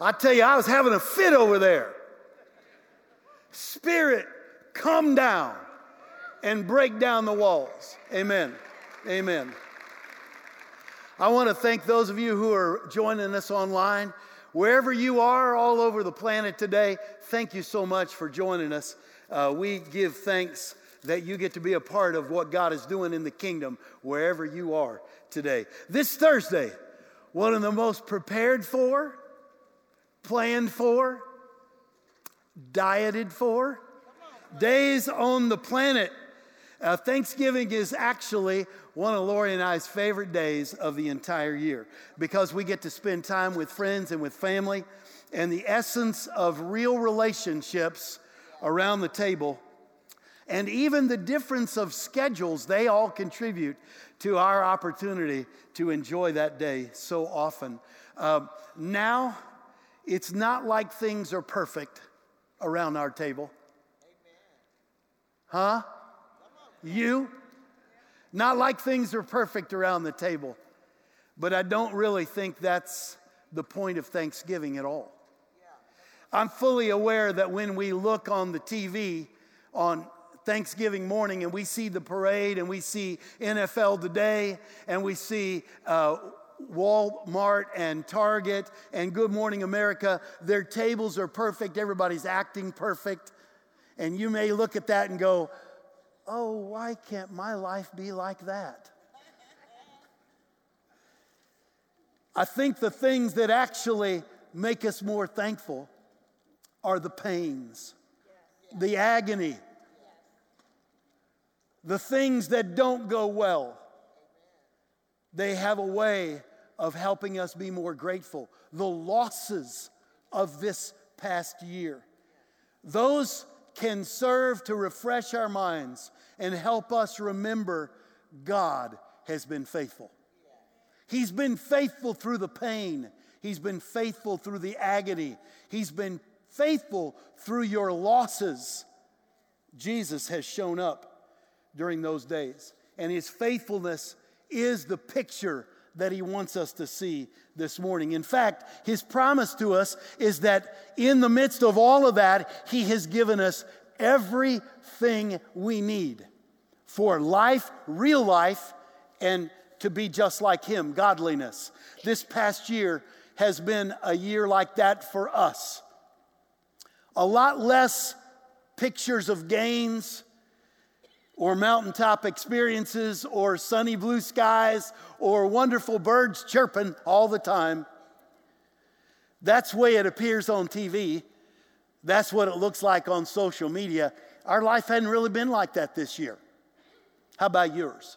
I tell you, I was having a fit over there. Spirit, come down and break down the walls. Amen. Amen. I want to thank those of you who are joining us online. Wherever you are, all over the planet today, thank you so much for joining us. Uh, we give thanks that you get to be a part of what God is doing in the kingdom wherever you are today. This Thursday, one of the most prepared for, planned for, dieted for days on the planet. Uh, Thanksgiving is actually one of Lori and I's favorite days of the entire year because we get to spend time with friends and with family. And the essence of real relationships around the table and even the difference of schedules, they all contribute to our opportunity to enjoy that day so often. Uh, now, it's not like things are perfect around our table. Huh? You? Not like things are perfect around the table. But I don't really think that's the point of Thanksgiving at all. I'm fully aware that when we look on the TV on Thanksgiving morning and we see the parade and we see NFL today and we see uh, Walmart and Target and Good Morning America, their tables are perfect, everybody's acting perfect. And you may look at that and go, oh, why can't my life be like that? I think the things that actually make us more thankful are the pains, the agony, the things that don't go well, they have a way of helping us be more grateful. The losses of this past year, those can serve to refresh our minds and help us remember God has been faithful. He's been faithful through the pain. He's been faithful through the agony. He's been faithful through your losses. Jesus has shown up during those days. And his faithfulness is the picture that he wants us to see this morning. In fact, his promise to us is that in the midst of all of that, he has given us everything we need for life, real life, and to be just like him, godliness. This past year has been a year like that for us. A lot less pictures of gains, or mountaintop experiences or sunny blue skies or wonderful birds chirping all the time. That's the way it appears on TV. That's what it looks like on social media. Our life hadn't really been like that this year. How about yours?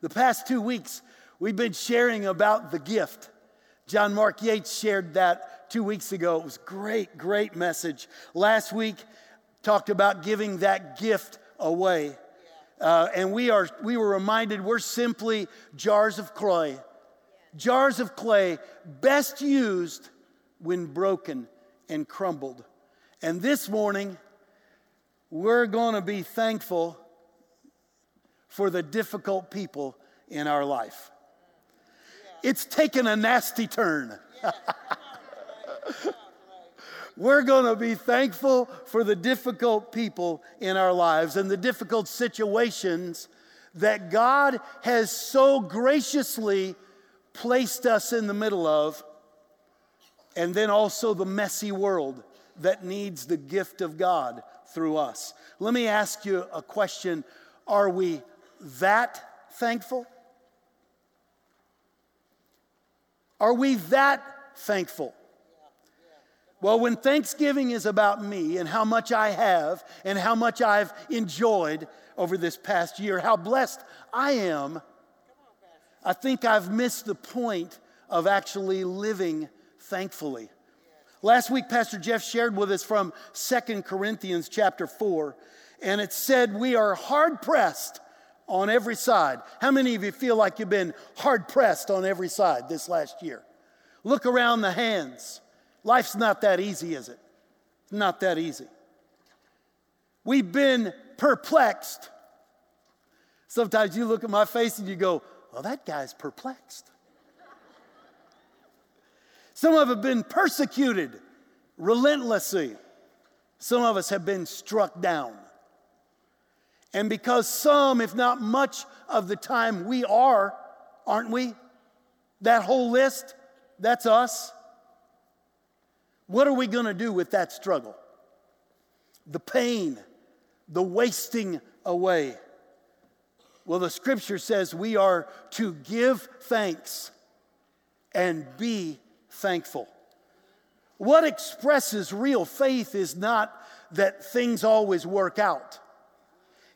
The past two weeks, we've been sharing about the gift. John Mark Yates shared that two weeks ago. It was great, great message. Last week, talked about giving that gift away. Uh, and we, are, we were reminded we're simply jars of clay. Jars of clay, best used when broken and crumbled. And this morning, we're going to be thankful for the difficult people in our life. It's taken a nasty turn. We're going to be thankful for the difficult people in our lives and the difficult situations that God has so graciously placed us in the middle of, and then also the messy world that needs the gift of God through us. Let me ask you a question Are we that thankful? Are we that thankful? Well, when Thanksgiving is about me and how much I have and how much I've enjoyed over this past year, how blessed I am, I think I've missed the point of actually living thankfully. Last week, Pastor Jeff shared with us from Second Corinthians chapter 4, and it said, We are hard pressed on every side. How many of you feel like you've been hard pressed on every side this last year? Look around the hands. Life's not that easy, is it? Not that easy. We've been perplexed. Sometimes you look at my face and you go, well, that guy's perplexed. Some of us have been persecuted relentlessly. Some of us have been struck down. And because some, if not much of the time, we are, aren't we? That whole list, that's us. What are we going to do with that struggle? The pain, the wasting away. Well, the scripture says we are to give thanks and be thankful. What expresses real faith is not that things always work out.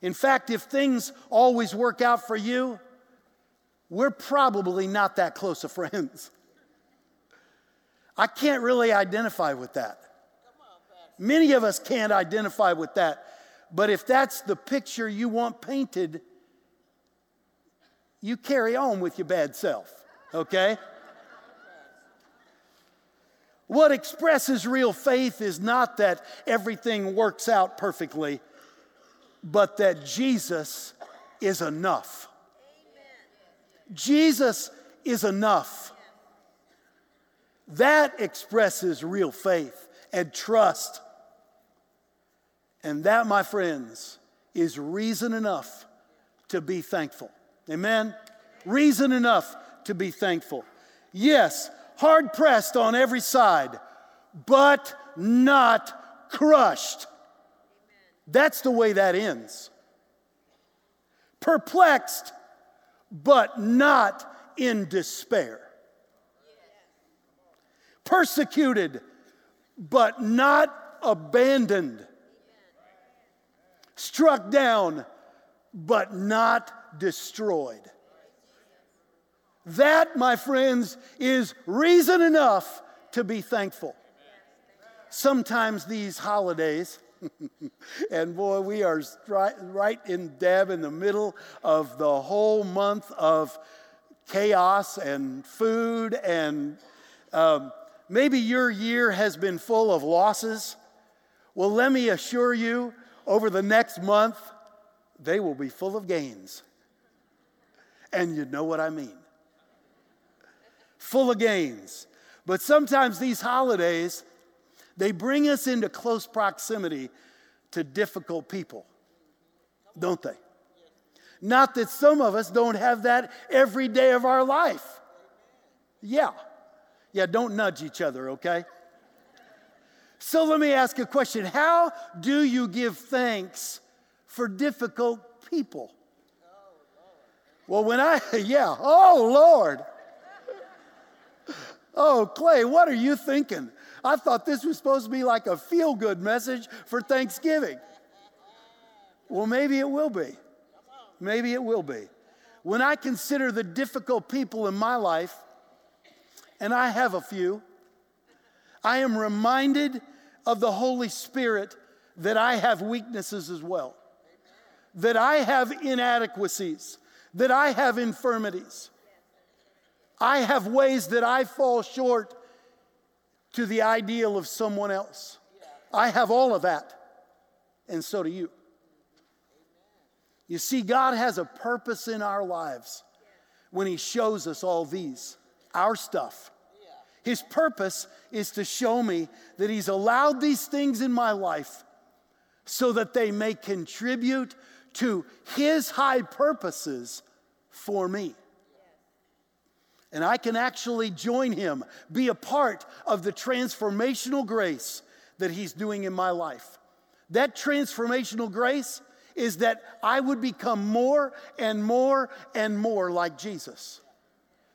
In fact, if things always work out for you, we're probably not that close of friends. I can't really identify with that. Many of us can't identify with that. But if that's the picture you want painted, you carry on with your bad self, okay? What expresses real faith is not that everything works out perfectly, but that Jesus is enough. Jesus is enough. That expresses real faith and trust. And that, my friends, is reason enough to be thankful. Amen? Reason enough to be thankful. Yes, hard pressed on every side, but not crushed. That's the way that ends. Perplexed, but not in despair. Persecuted, but not abandoned. Struck down, but not destroyed. That, my friends, is reason enough to be thankful. Sometimes these holidays, and boy, we are right in dab in the middle of the whole month of chaos and food, and um, maybe your year has been full of losses. Well, let me assure you, over the next month, they will be full of gains. And you know what I mean full of gains. But sometimes these holidays, they bring us into close proximity to difficult people, don't they? Not that some of us don't have that every day of our life. Yeah. Yeah, don't nudge each other, okay? So let me ask a question How do you give thanks for difficult people? Well, when I, yeah, oh Lord. Oh, Clay, what are you thinking? I thought this was supposed to be like a feel good message for Thanksgiving. Well, maybe it will be. Maybe it will be. When I consider the difficult people in my life, and I have a few, I am reminded of the Holy Spirit that I have weaknesses as well, that I have inadequacies, that I have infirmities. I have ways that I fall short to the ideal of someone else. I have all of that, and so do you. You see, God has a purpose in our lives when He shows us all these, our stuff. His purpose is to show me that He's allowed these things in my life so that they may contribute to His high purposes for me and I can actually join him, be a part of the transformational grace that he's doing in my life. That transformational grace is that I would become more and more and more like Jesus.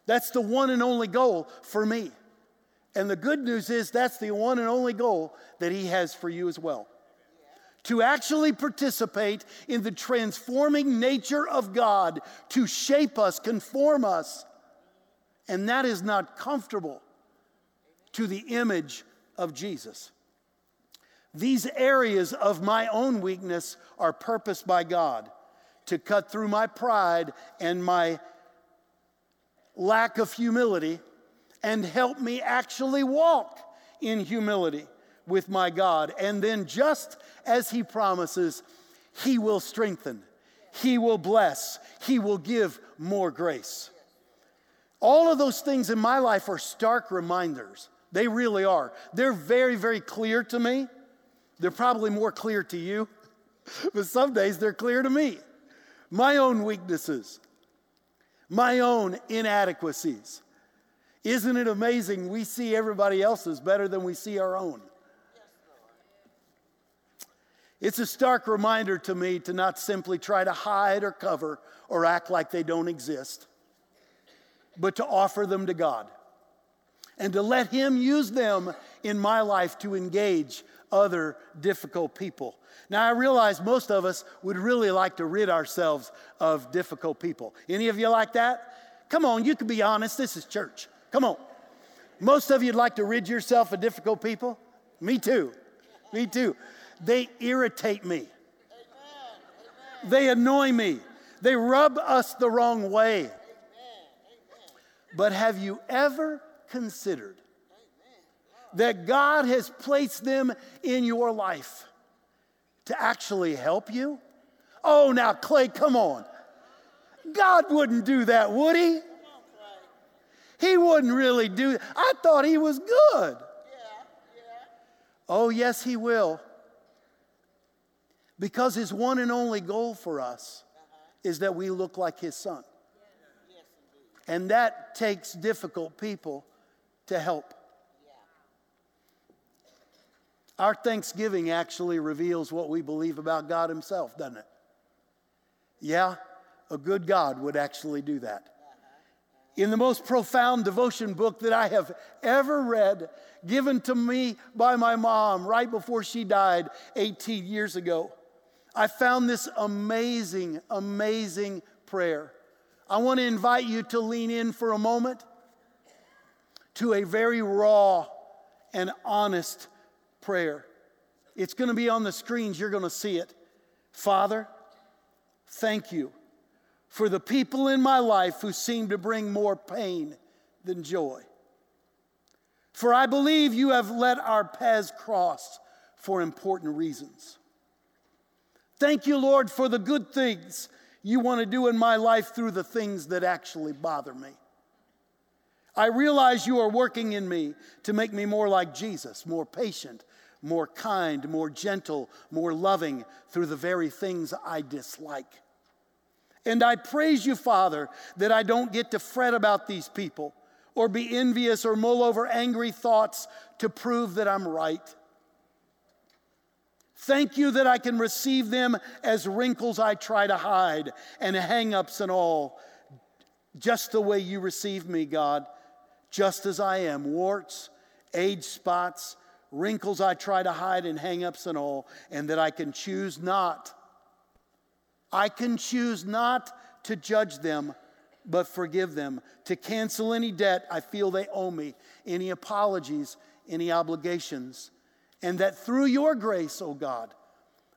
That's the one and only goal for me. And the good news is that's the one and only goal that he has for you as well. To actually participate in the transforming nature of God, to shape us, conform us and that is not comfortable to the image of Jesus. These areas of my own weakness are purposed by God to cut through my pride and my lack of humility and help me actually walk in humility with my God. And then, just as He promises, He will strengthen, He will bless, He will give more grace. All of those things in my life are stark reminders They really are. They're very, very clear to me. They're probably more clear to you, but some days they're clear to me. My own weaknesses, my own inadequacies. Isn't it amazing? We see everybody else's better than we see our own. It's a stark reminder to me to not simply try to hide or cover or act like they don't exist, but to offer them to God and to let Him use them in my life to engage other difficult people. Now, I realize most of us would really like to rid ourselves of difficult people. Any of you like that? Come on, you can be honest. This is church. Come on. Most of you'd like to rid yourself of difficult people? Me too. Me too. They irritate me. They annoy me. They rub us the wrong way. But have you ever considered that God has placed them in your life to actually help you? Oh, now, Clay, come on. God wouldn't do that, would he? He wouldn't really do I thought he was good. Oh, yes, he will. Because his one and only goal for us is that we look like his son. And that takes difficult people to help. Our Thanksgiving actually reveals what we believe about God Himself, doesn't it? Yeah, a good God would actually do that. In the most profound devotion book that I have ever read, given to me by my mom right before she died 18 years ago, I found this amazing, amazing prayer. I want to invite you to lean in for a moment to a very raw and honest prayer. It's going to be on the screens, you're going to see it. Father, thank you for the people in my life who seem to bring more pain than joy. For I believe you have let our paths cross for important reasons. Thank you, Lord, for the good things you want to do in my life through the things that actually bother me. I realize you are working in me to make me more like Jesus, more patient, more kind, more gentle, more loving through the very things I dislike. And I praise you, Father, that I don't get to fret about these people or be envious or mull over angry thoughts to prove that I'm right. Thank you that I can receive them as wrinkles I try to hide and hang ups and all, just the way you receive me, God just as I am warts, age spots, wrinkles I try to hide, and hang ups and all, and that I can choose not. I can choose not to judge them, but forgive them, to cancel any debt I feel they owe me, any apologies, any obligations, and that through your grace, O oh God,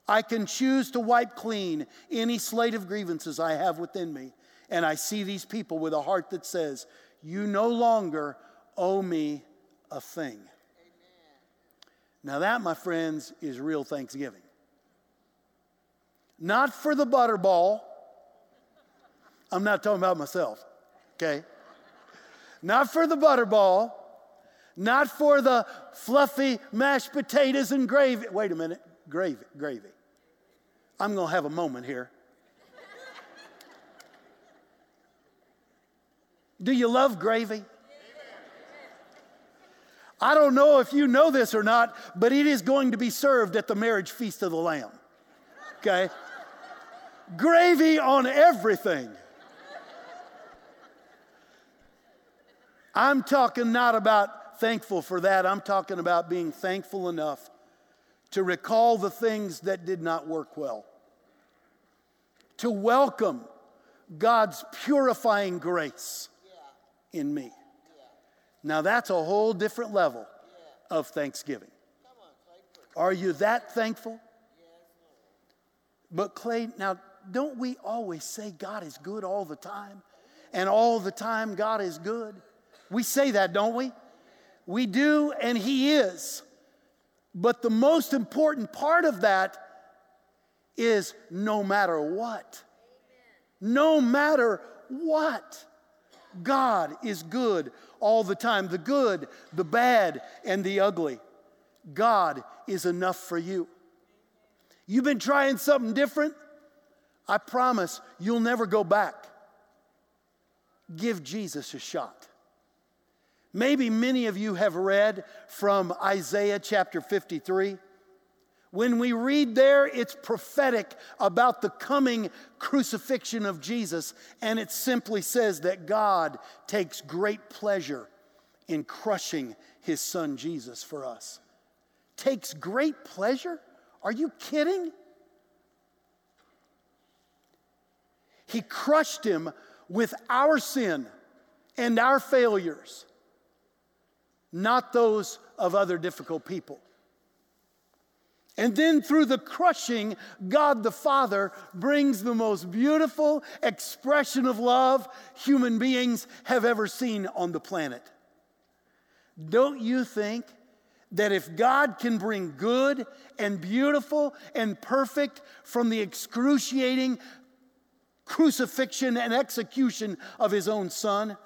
I can choose to wipe clean any slate of grievances I have within me. And I see these people with a heart that says, you no longer owe me a thing. Amen. Now, that, my friends, is real Thanksgiving. Not for the butterball. I'm not talking about myself, okay? Not for the butterball. Not for the fluffy mashed potatoes and gravy. Wait a minute, gravy, gravy. I'm going to have a moment here. Do you love gravy? I don't know if you know this or not, but it is going to be served at the marriage feast of the Lamb. Okay? Gravy on everything. I'm talking not about thankful for that, I'm talking about being thankful enough to recall the things that did not work well, to welcome God's purifying grace in me. Now, that's a whole different level of thanksgiving. Are you that thankful? But, Clay, now, don't we always say God is good all the time? And all the time, God is good? We say that, don't we? We do, and He is. But the most important part of that is no matter what. No matter what. God is good all the time the good, the bad, and the ugly. God is enough for you. You've been trying something different? I promise you'll never go back. Give Jesus a shot. Maybe many of you have read from Isaiah chapter 53. When we read there, it's prophetic about the coming crucifixion of Jesus, and it simply says that God takes great pleasure in crushing his son Jesus for us. Takes great pleasure? Are you kidding? He crushed him with our sin and our failures, not those of other difficult people. And then through the crushing, God the Father brings the most beautiful expression of love human beings have ever seen on the planet. Don't you think that if God can bring good and beautiful and perfect from the excruciating crucifixion and execution of his own son,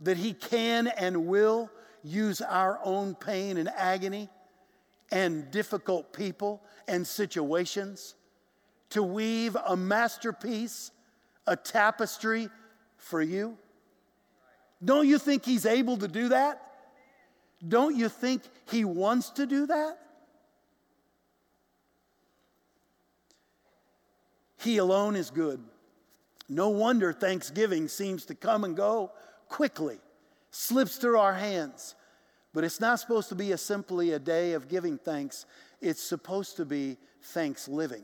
that he can and will use our own pain and agony and difficult people and situations to weave a masterpiece, a tapestry for you? Don't you think He's able to do that? Don't you think He wants to do that? He alone is good. No wonder Thanksgiving seems to come and go quickly, slips through our hands. But it's not supposed to be a simply a day of giving thanks. It's supposed to be thanks living.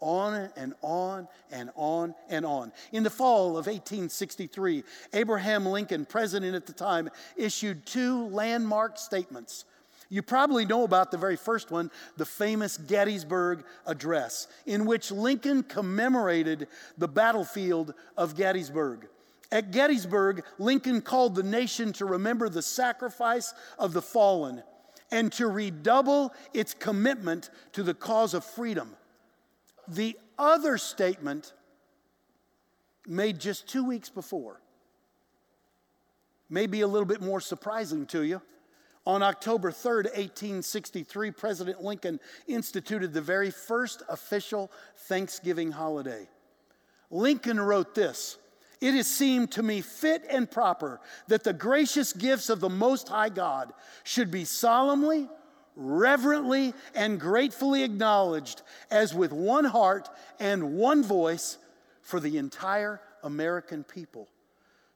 On and on and on and on. In the fall of 1863, Abraham Lincoln, president at the time, issued two landmark statements. You probably know about the very first one, the famous Gettysburg Address, in which Lincoln commemorated the battlefield of Gettysburg. At Gettysburg, Lincoln called the nation to remember the sacrifice of the fallen and to redouble its commitment to the cause of freedom. The other statement, made just two weeks before, may be a little bit more surprising to you. On October 3rd, 1863, President Lincoln instituted the very first official Thanksgiving holiday. Lincoln wrote this it has seemed to me fit and proper that the gracious gifts of the Most High God should be solemnly, reverently, and gratefully acknowledged as with one heart and one voice for the entire American people.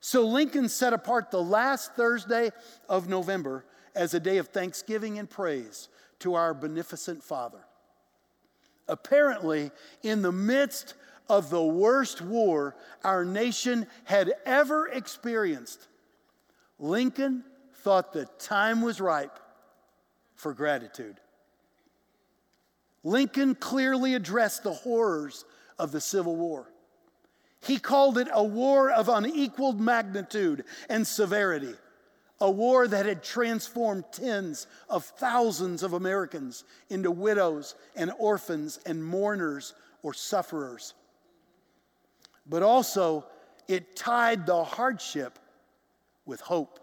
So Lincoln set apart the last Thursday of November as a day of thanksgiving and praise to our beneficent Father. Apparently, in the midst of the worst war our nation had ever experienced, Lincoln thought the time was ripe for gratitude. Lincoln clearly addressed the horrors of the Civil War. He called it a war of unequaled magnitude and severity, a war that had transformed tens of thousands of Americans into widows and orphans and mourners or sufferers but also it tied the hardship with hope.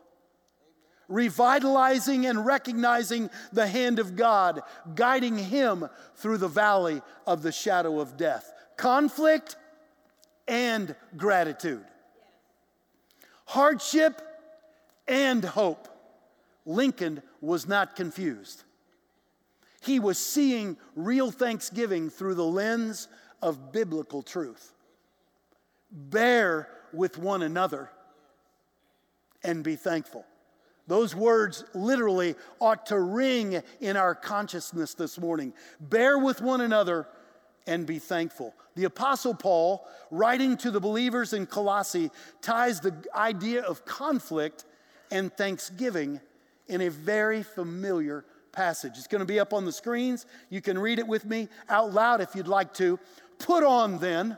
Revitalizing and recognizing the hand of God, guiding him through the valley of the shadow of death. Conflict and gratitude. Hardship and hope. Lincoln was not confused. He was seeing real thanksgiving through the lens of biblical truth bear with one another and be thankful. Those words literally ought to ring in our consciousness this morning. Bear with one another and be thankful. The Apostle Paul, writing to the believers in Colossae, ties the idea of conflict and thanksgiving in a very familiar passage. It's going to be up on the screens. You can read it with me out loud if you'd like to. Put on then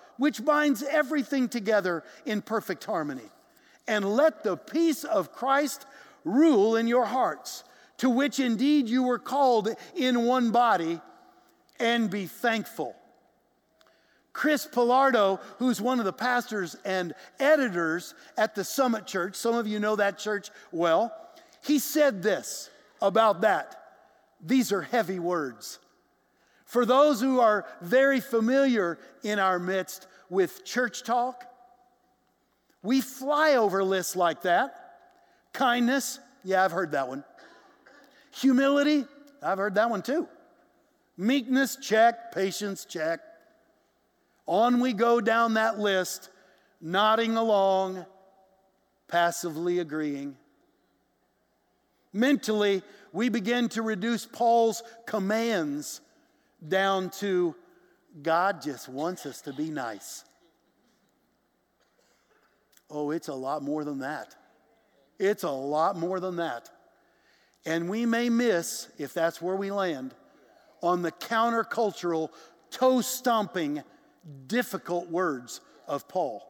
which binds everything together in perfect harmony. And let the peace of Christ rule in your hearts, to which indeed you were called in one body, and be thankful. Chris Pappalardo, who's one of the pastors and editors at the Summit Church, some of you know that church well, he said this about that. These are heavy words. For those who are very familiar in our midst with church talk, we fly over lists like that. Kindness, yeah, I've heard that one. Humility, I've heard that one too. Meekness, check. Patience, check. On we go down that list, nodding along, passively agreeing. Mentally, we begin to reduce Paul's commands down to God just wants us to be nice. Oh, it's a lot more than that. It's a lot more than that. And we may miss, if that's where we land, on the countercultural, toe stomping, difficult words of Paul.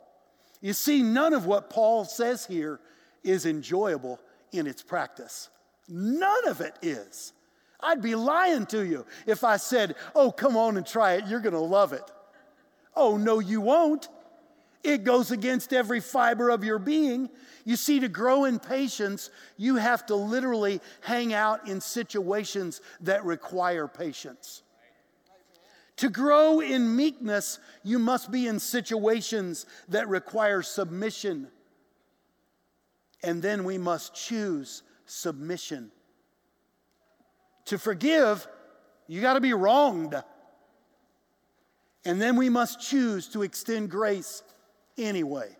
You see, none of what Paul says here is enjoyable in its practice. None of it is. I'd be lying to you if I said, Oh, come on and try it. You're going to love it. Oh, no, you won't. It goes against every fiber of your being. You see, to grow in patience, you have to literally hang out in situations that require patience. To grow in meekness, you must be in situations that require submission. And then we must choose submission. To forgive, you got to be wronged. And then we must choose to extend grace anyway.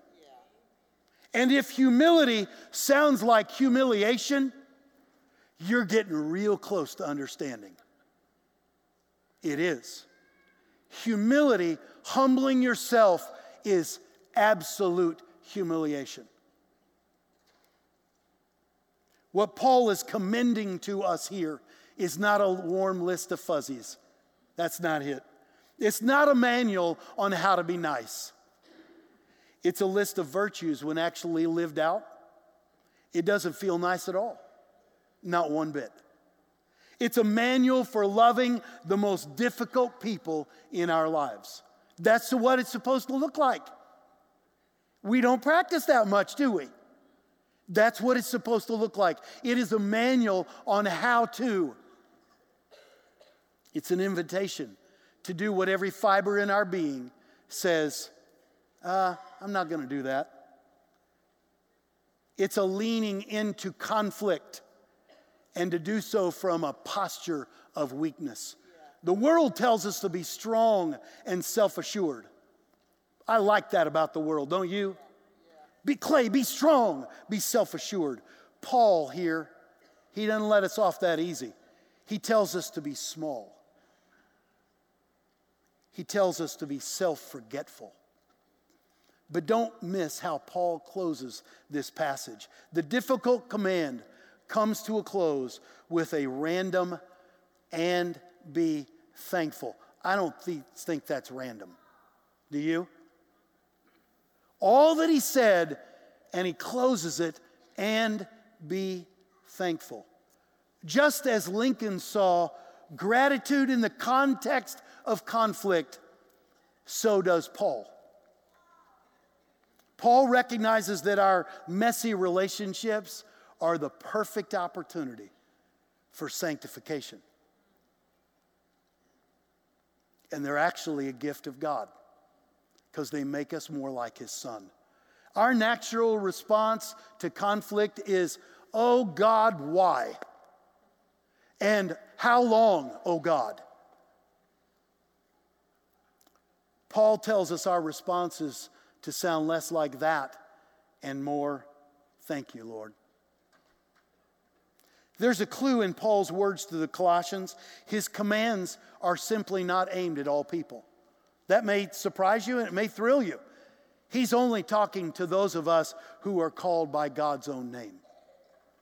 And if humility sounds like humiliation, you're getting real close to understanding. It is. Humility, humbling yourself, is absolute humiliation. What Paul is commending to us here is not a warm list of fuzzies. That's not it. It's not a manual on how to be nice. It's a list of virtues when actually lived out. It doesn't feel nice at all, not one bit. It's a manual for loving the most difficult people in our lives. That's what it's supposed to look like. We don't practice that much, do we? That's what it's supposed to look like. It is a manual on how to. It's an invitation to do what every fiber in our being says uh, I'm not going to do that. It's a leaning into conflict and to do so from a posture of weakness. The world tells us to be strong and self assured. I like that about the world, don't you? Be clay, be strong, be self assured. Paul here, he doesn't let us off that easy. He tells us to be small, he tells us to be self forgetful. But don't miss how Paul closes this passage. The difficult command comes to a close with a random and be thankful. I don't th- think that's random. Do you? All that he said, and he closes it, and be thankful. Just as Lincoln saw gratitude in the context of conflict, so does Paul. Paul recognizes that our messy relationships are the perfect opportunity for sanctification. And they're actually a gift of God because they make us more like His Son. Our natural response to conflict is, Oh God, why? And how long, oh God? Paul tells us our response is to sound less like that and more, thank you, Lord. There's a clue in Paul's words to the Colossians. His commands are simply not aimed at all people. That may surprise you and it may thrill you. He's only talking to those of us who are called by God's own name.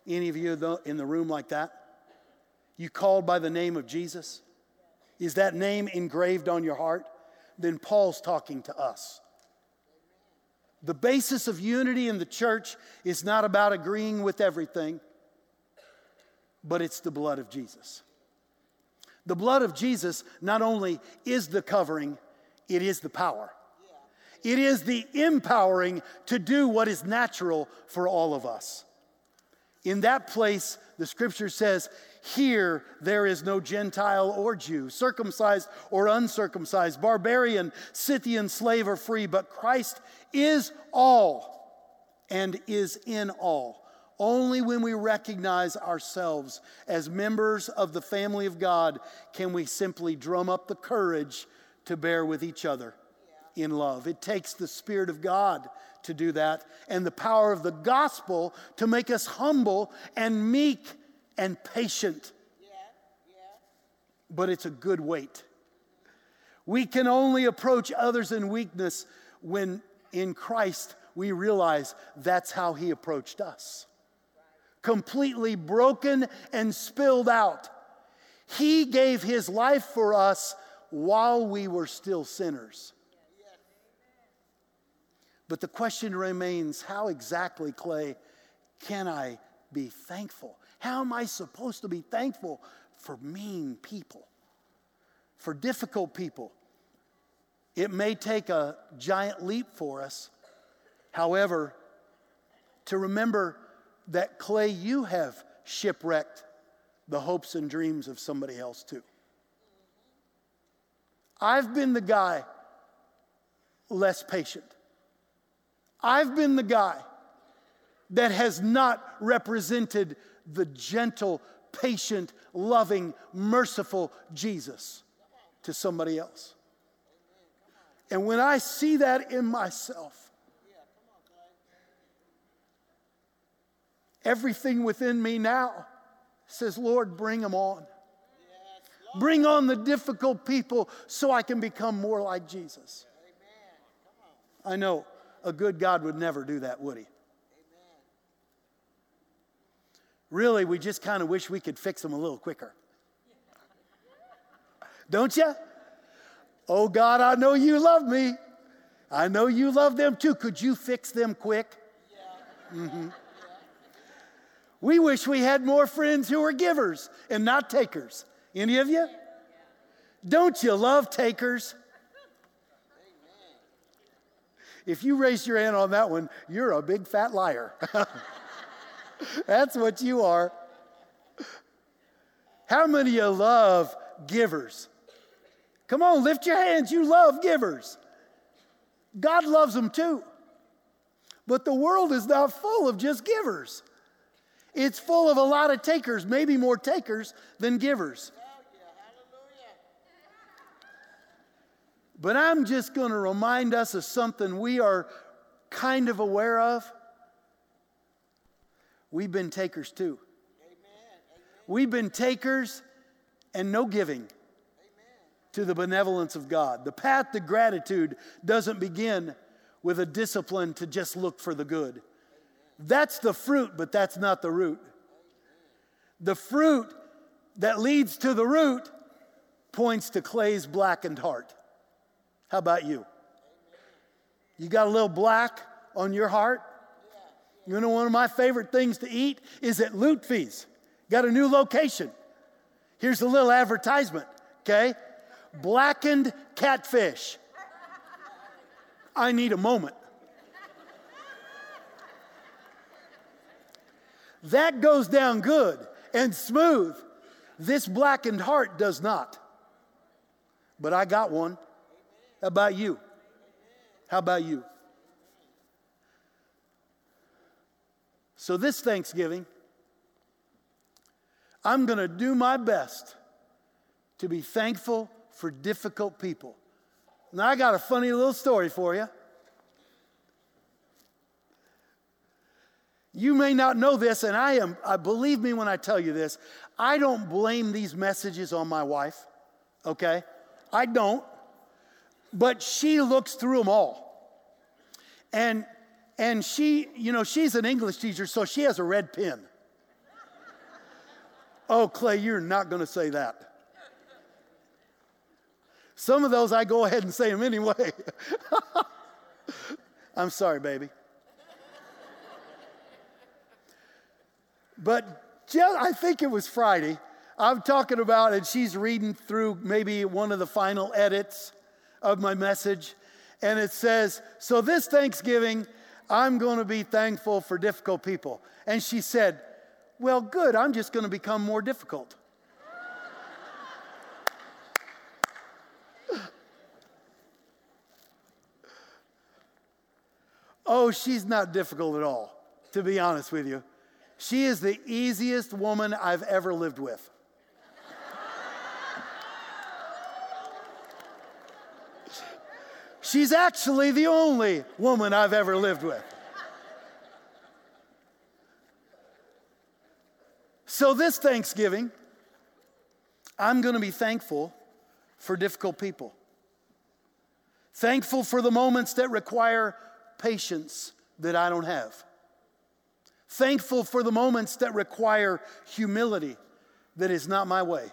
Any of you in the room like that? You called by the name of Jesus? Is that name engraved on your heart? Then Paul's talking to us. The basis of unity in the church is not about agreeing with everything, but it's the blood of Jesus. The blood of Jesus not only is the covering, it is the power. It is the empowering to do what is natural for all of us. In that place, the scripture says, Here there is no Gentile or Jew, circumcised or uncircumcised, barbarian, Scythian, slave or free, but Christ is all and is in all. Only when we recognize ourselves as members of the family of God can we simply drum up the courage to bear with each other in love. It takes the Spirit of God to do that and the power of the gospel to make us humble and meek and patient. Yeah, yeah. But it's a good weight. We can only approach others in weakness when in Christ we realize that's how He approached us. Completely broken and spilled out. He gave His life for us while we were still sinners. But the question remains how exactly, Clay, can I be thankful? How am I supposed to be thankful for mean people, for difficult people? It may take a giant leap for us. However, to remember that, Clay, you have shipwrecked the hopes and dreams of somebody else too. I've been the guy less patient. I've been the guy that has not represented the gentle, patient, loving, merciful Jesus to somebody else. And when I see that in myself, everything within me now says, Lord, bring them on. Bring on the difficult people so I can become more like Jesus. I know a good God would never do that, would he? Really, we just kind of wish we could fix them a little quicker. Don't you? Oh God, I know you love me. I know you love them too. Could you fix them quick? Mm-hmm. We wish we had more friends who were givers and not takers. Any of you? Don't you love takers? If you raise your hand on that one, you're a big fat liar. That's what you are. How many of you love givers? Come on, lift your hands. You love givers. God loves them too. But the world is not full of just givers. It's full of a lot of takers, maybe more takers than givers. But I'm just going to remind us of something we are kind of aware of. We've been takers too. Amen. We've been takers and no giving Amen. to the benevolence of God. The path to gratitude doesn't begin with a discipline to just look for the good. Amen. That's the fruit, but that's not the root. The fruit that leads to the root points to Clay's blackened heart. How about you? You got a little black on your heart? You know, one of my favorite things to eat is at Lutfi's. Got a new location. Here's a little advertisement, okay? Blackened catfish. I need a moment. That goes down good and smooth. This blackened heart does not. But I got one. How about you? How about you? So, this Thanksgiving, I'm going to do my best to be thankful for difficult people. Now, I got a funny little story for you. You may not know this, and I am, I believe me when I tell you this, I don't blame these messages on my wife, okay? I don't but she looks through them all. And and she, you know, she's an English teacher, so she has a red pen. Oh, Clay, you're not going to say that. Some of those I go ahead and say them anyway. I'm sorry, baby. But just, I think it was Friday. I'm talking about, and she's reading through maybe one of the final edits of my message. And it says, So this Thanksgiving, I'm going to be thankful for difficult people. And she said, Well, good, I'm just going to become more difficult. oh, she's not difficult at all, to be honest with you. She is the easiest woman I've ever lived with. She's actually the only woman I've ever lived with. So, this Thanksgiving, I'm going to be thankful for difficult people. Thankful for the moments that require patience that I don't have. Thankful for the moments that require humility that is not my way.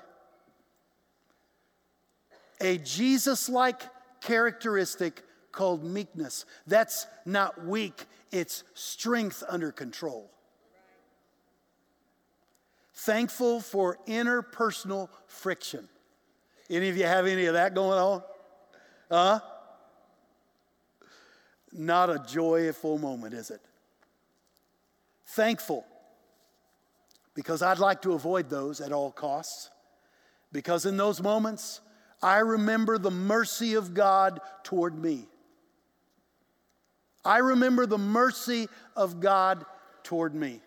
A Jesus like characteristic called meekness. That's not weak, it's strength under control. Thankful for interpersonal friction. Any of you have any of that going on? Huh? Not a joyful moment, is it? Thankful because I'd like to avoid those at all costs. Because in those moments, I remember the mercy of God toward me. I remember the mercy of God toward me.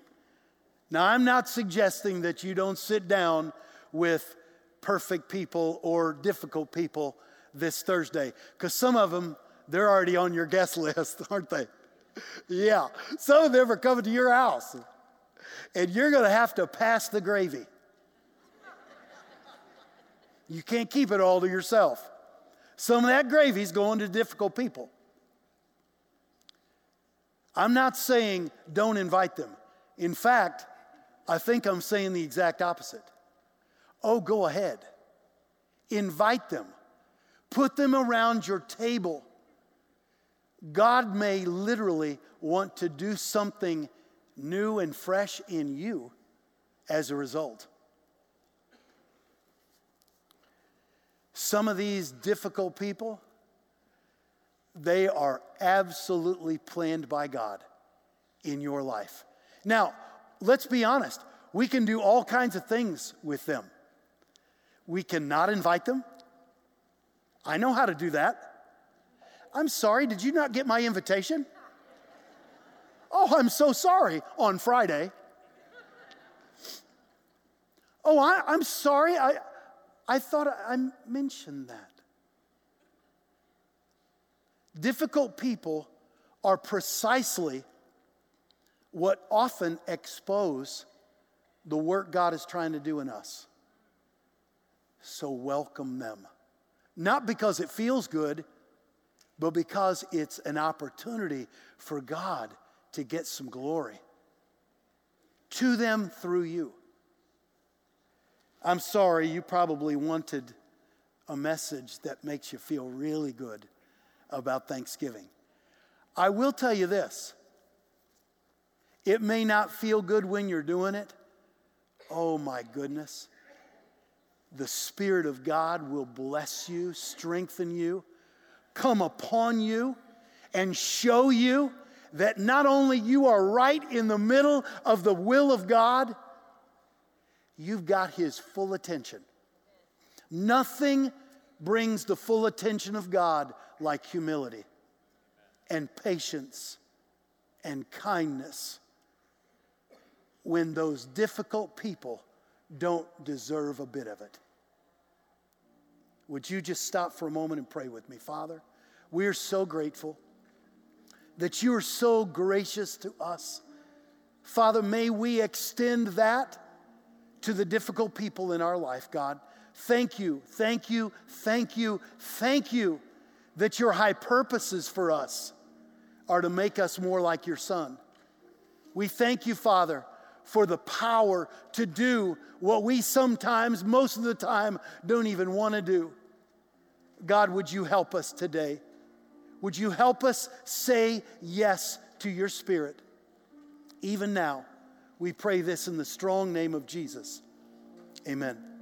Now, I'm not suggesting that you don't sit down with perfect people or difficult people this Thursday, because some of them, they're already on your guest list, aren't they? yeah, some of them are coming to your house, and you're going to have to pass the gravy. You can't keep it all to yourself. Some of that gravy's going to difficult people. I'm not saying don't invite them. In fact, I think I'm saying the exact opposite. Oh, go ahead. Invite them. Put them around your table. God may literally want to do something new and fresh in you as a result. Some of these difficult people, they are absolutely planned by God in your life. Now, let's be honest. We can do all kinds of things with them. We cannot invite them. I know how to do that. I'm sorry, did you not get my invitation? Oh, I'm so sorry on Friday. Oh, I, am sorry. I, I thought I mentioned that. Difficult people are precisely what often expose the work God is trying to do in us. So welcome them. Not because it feels good, but because it's an opportunity for God to get some glory to them through you. I'm sorry, you probably wanted a message that makes you feel really good about Thanksgiving. I will tell you this it may not feel good when you're doing it. Oh my goodness. The Spirit of God will bless you, strengthen you, come upon you, and show you that not only you are right in the middle of the will of God you've got his full attention. Nothing brings the full attention of God like humility and patience and kindness when those difficult people don't deserve a bit of it. Would you just stop for a moment and pray with me? Father, we are so grateful that you are so gracious to us. Father, may we extend that to the difficult people in our life, God. Thank you, thank you, thank you, thank you that your high purposes for us are to make us more like your Son. We thank you, Father, for the power to do what we sometimes, most of the time, don't even want to do. God, would you help us today? Would you help us say yes to your Spirit? Even now, we pray this in the strong name of Jesus. Amen.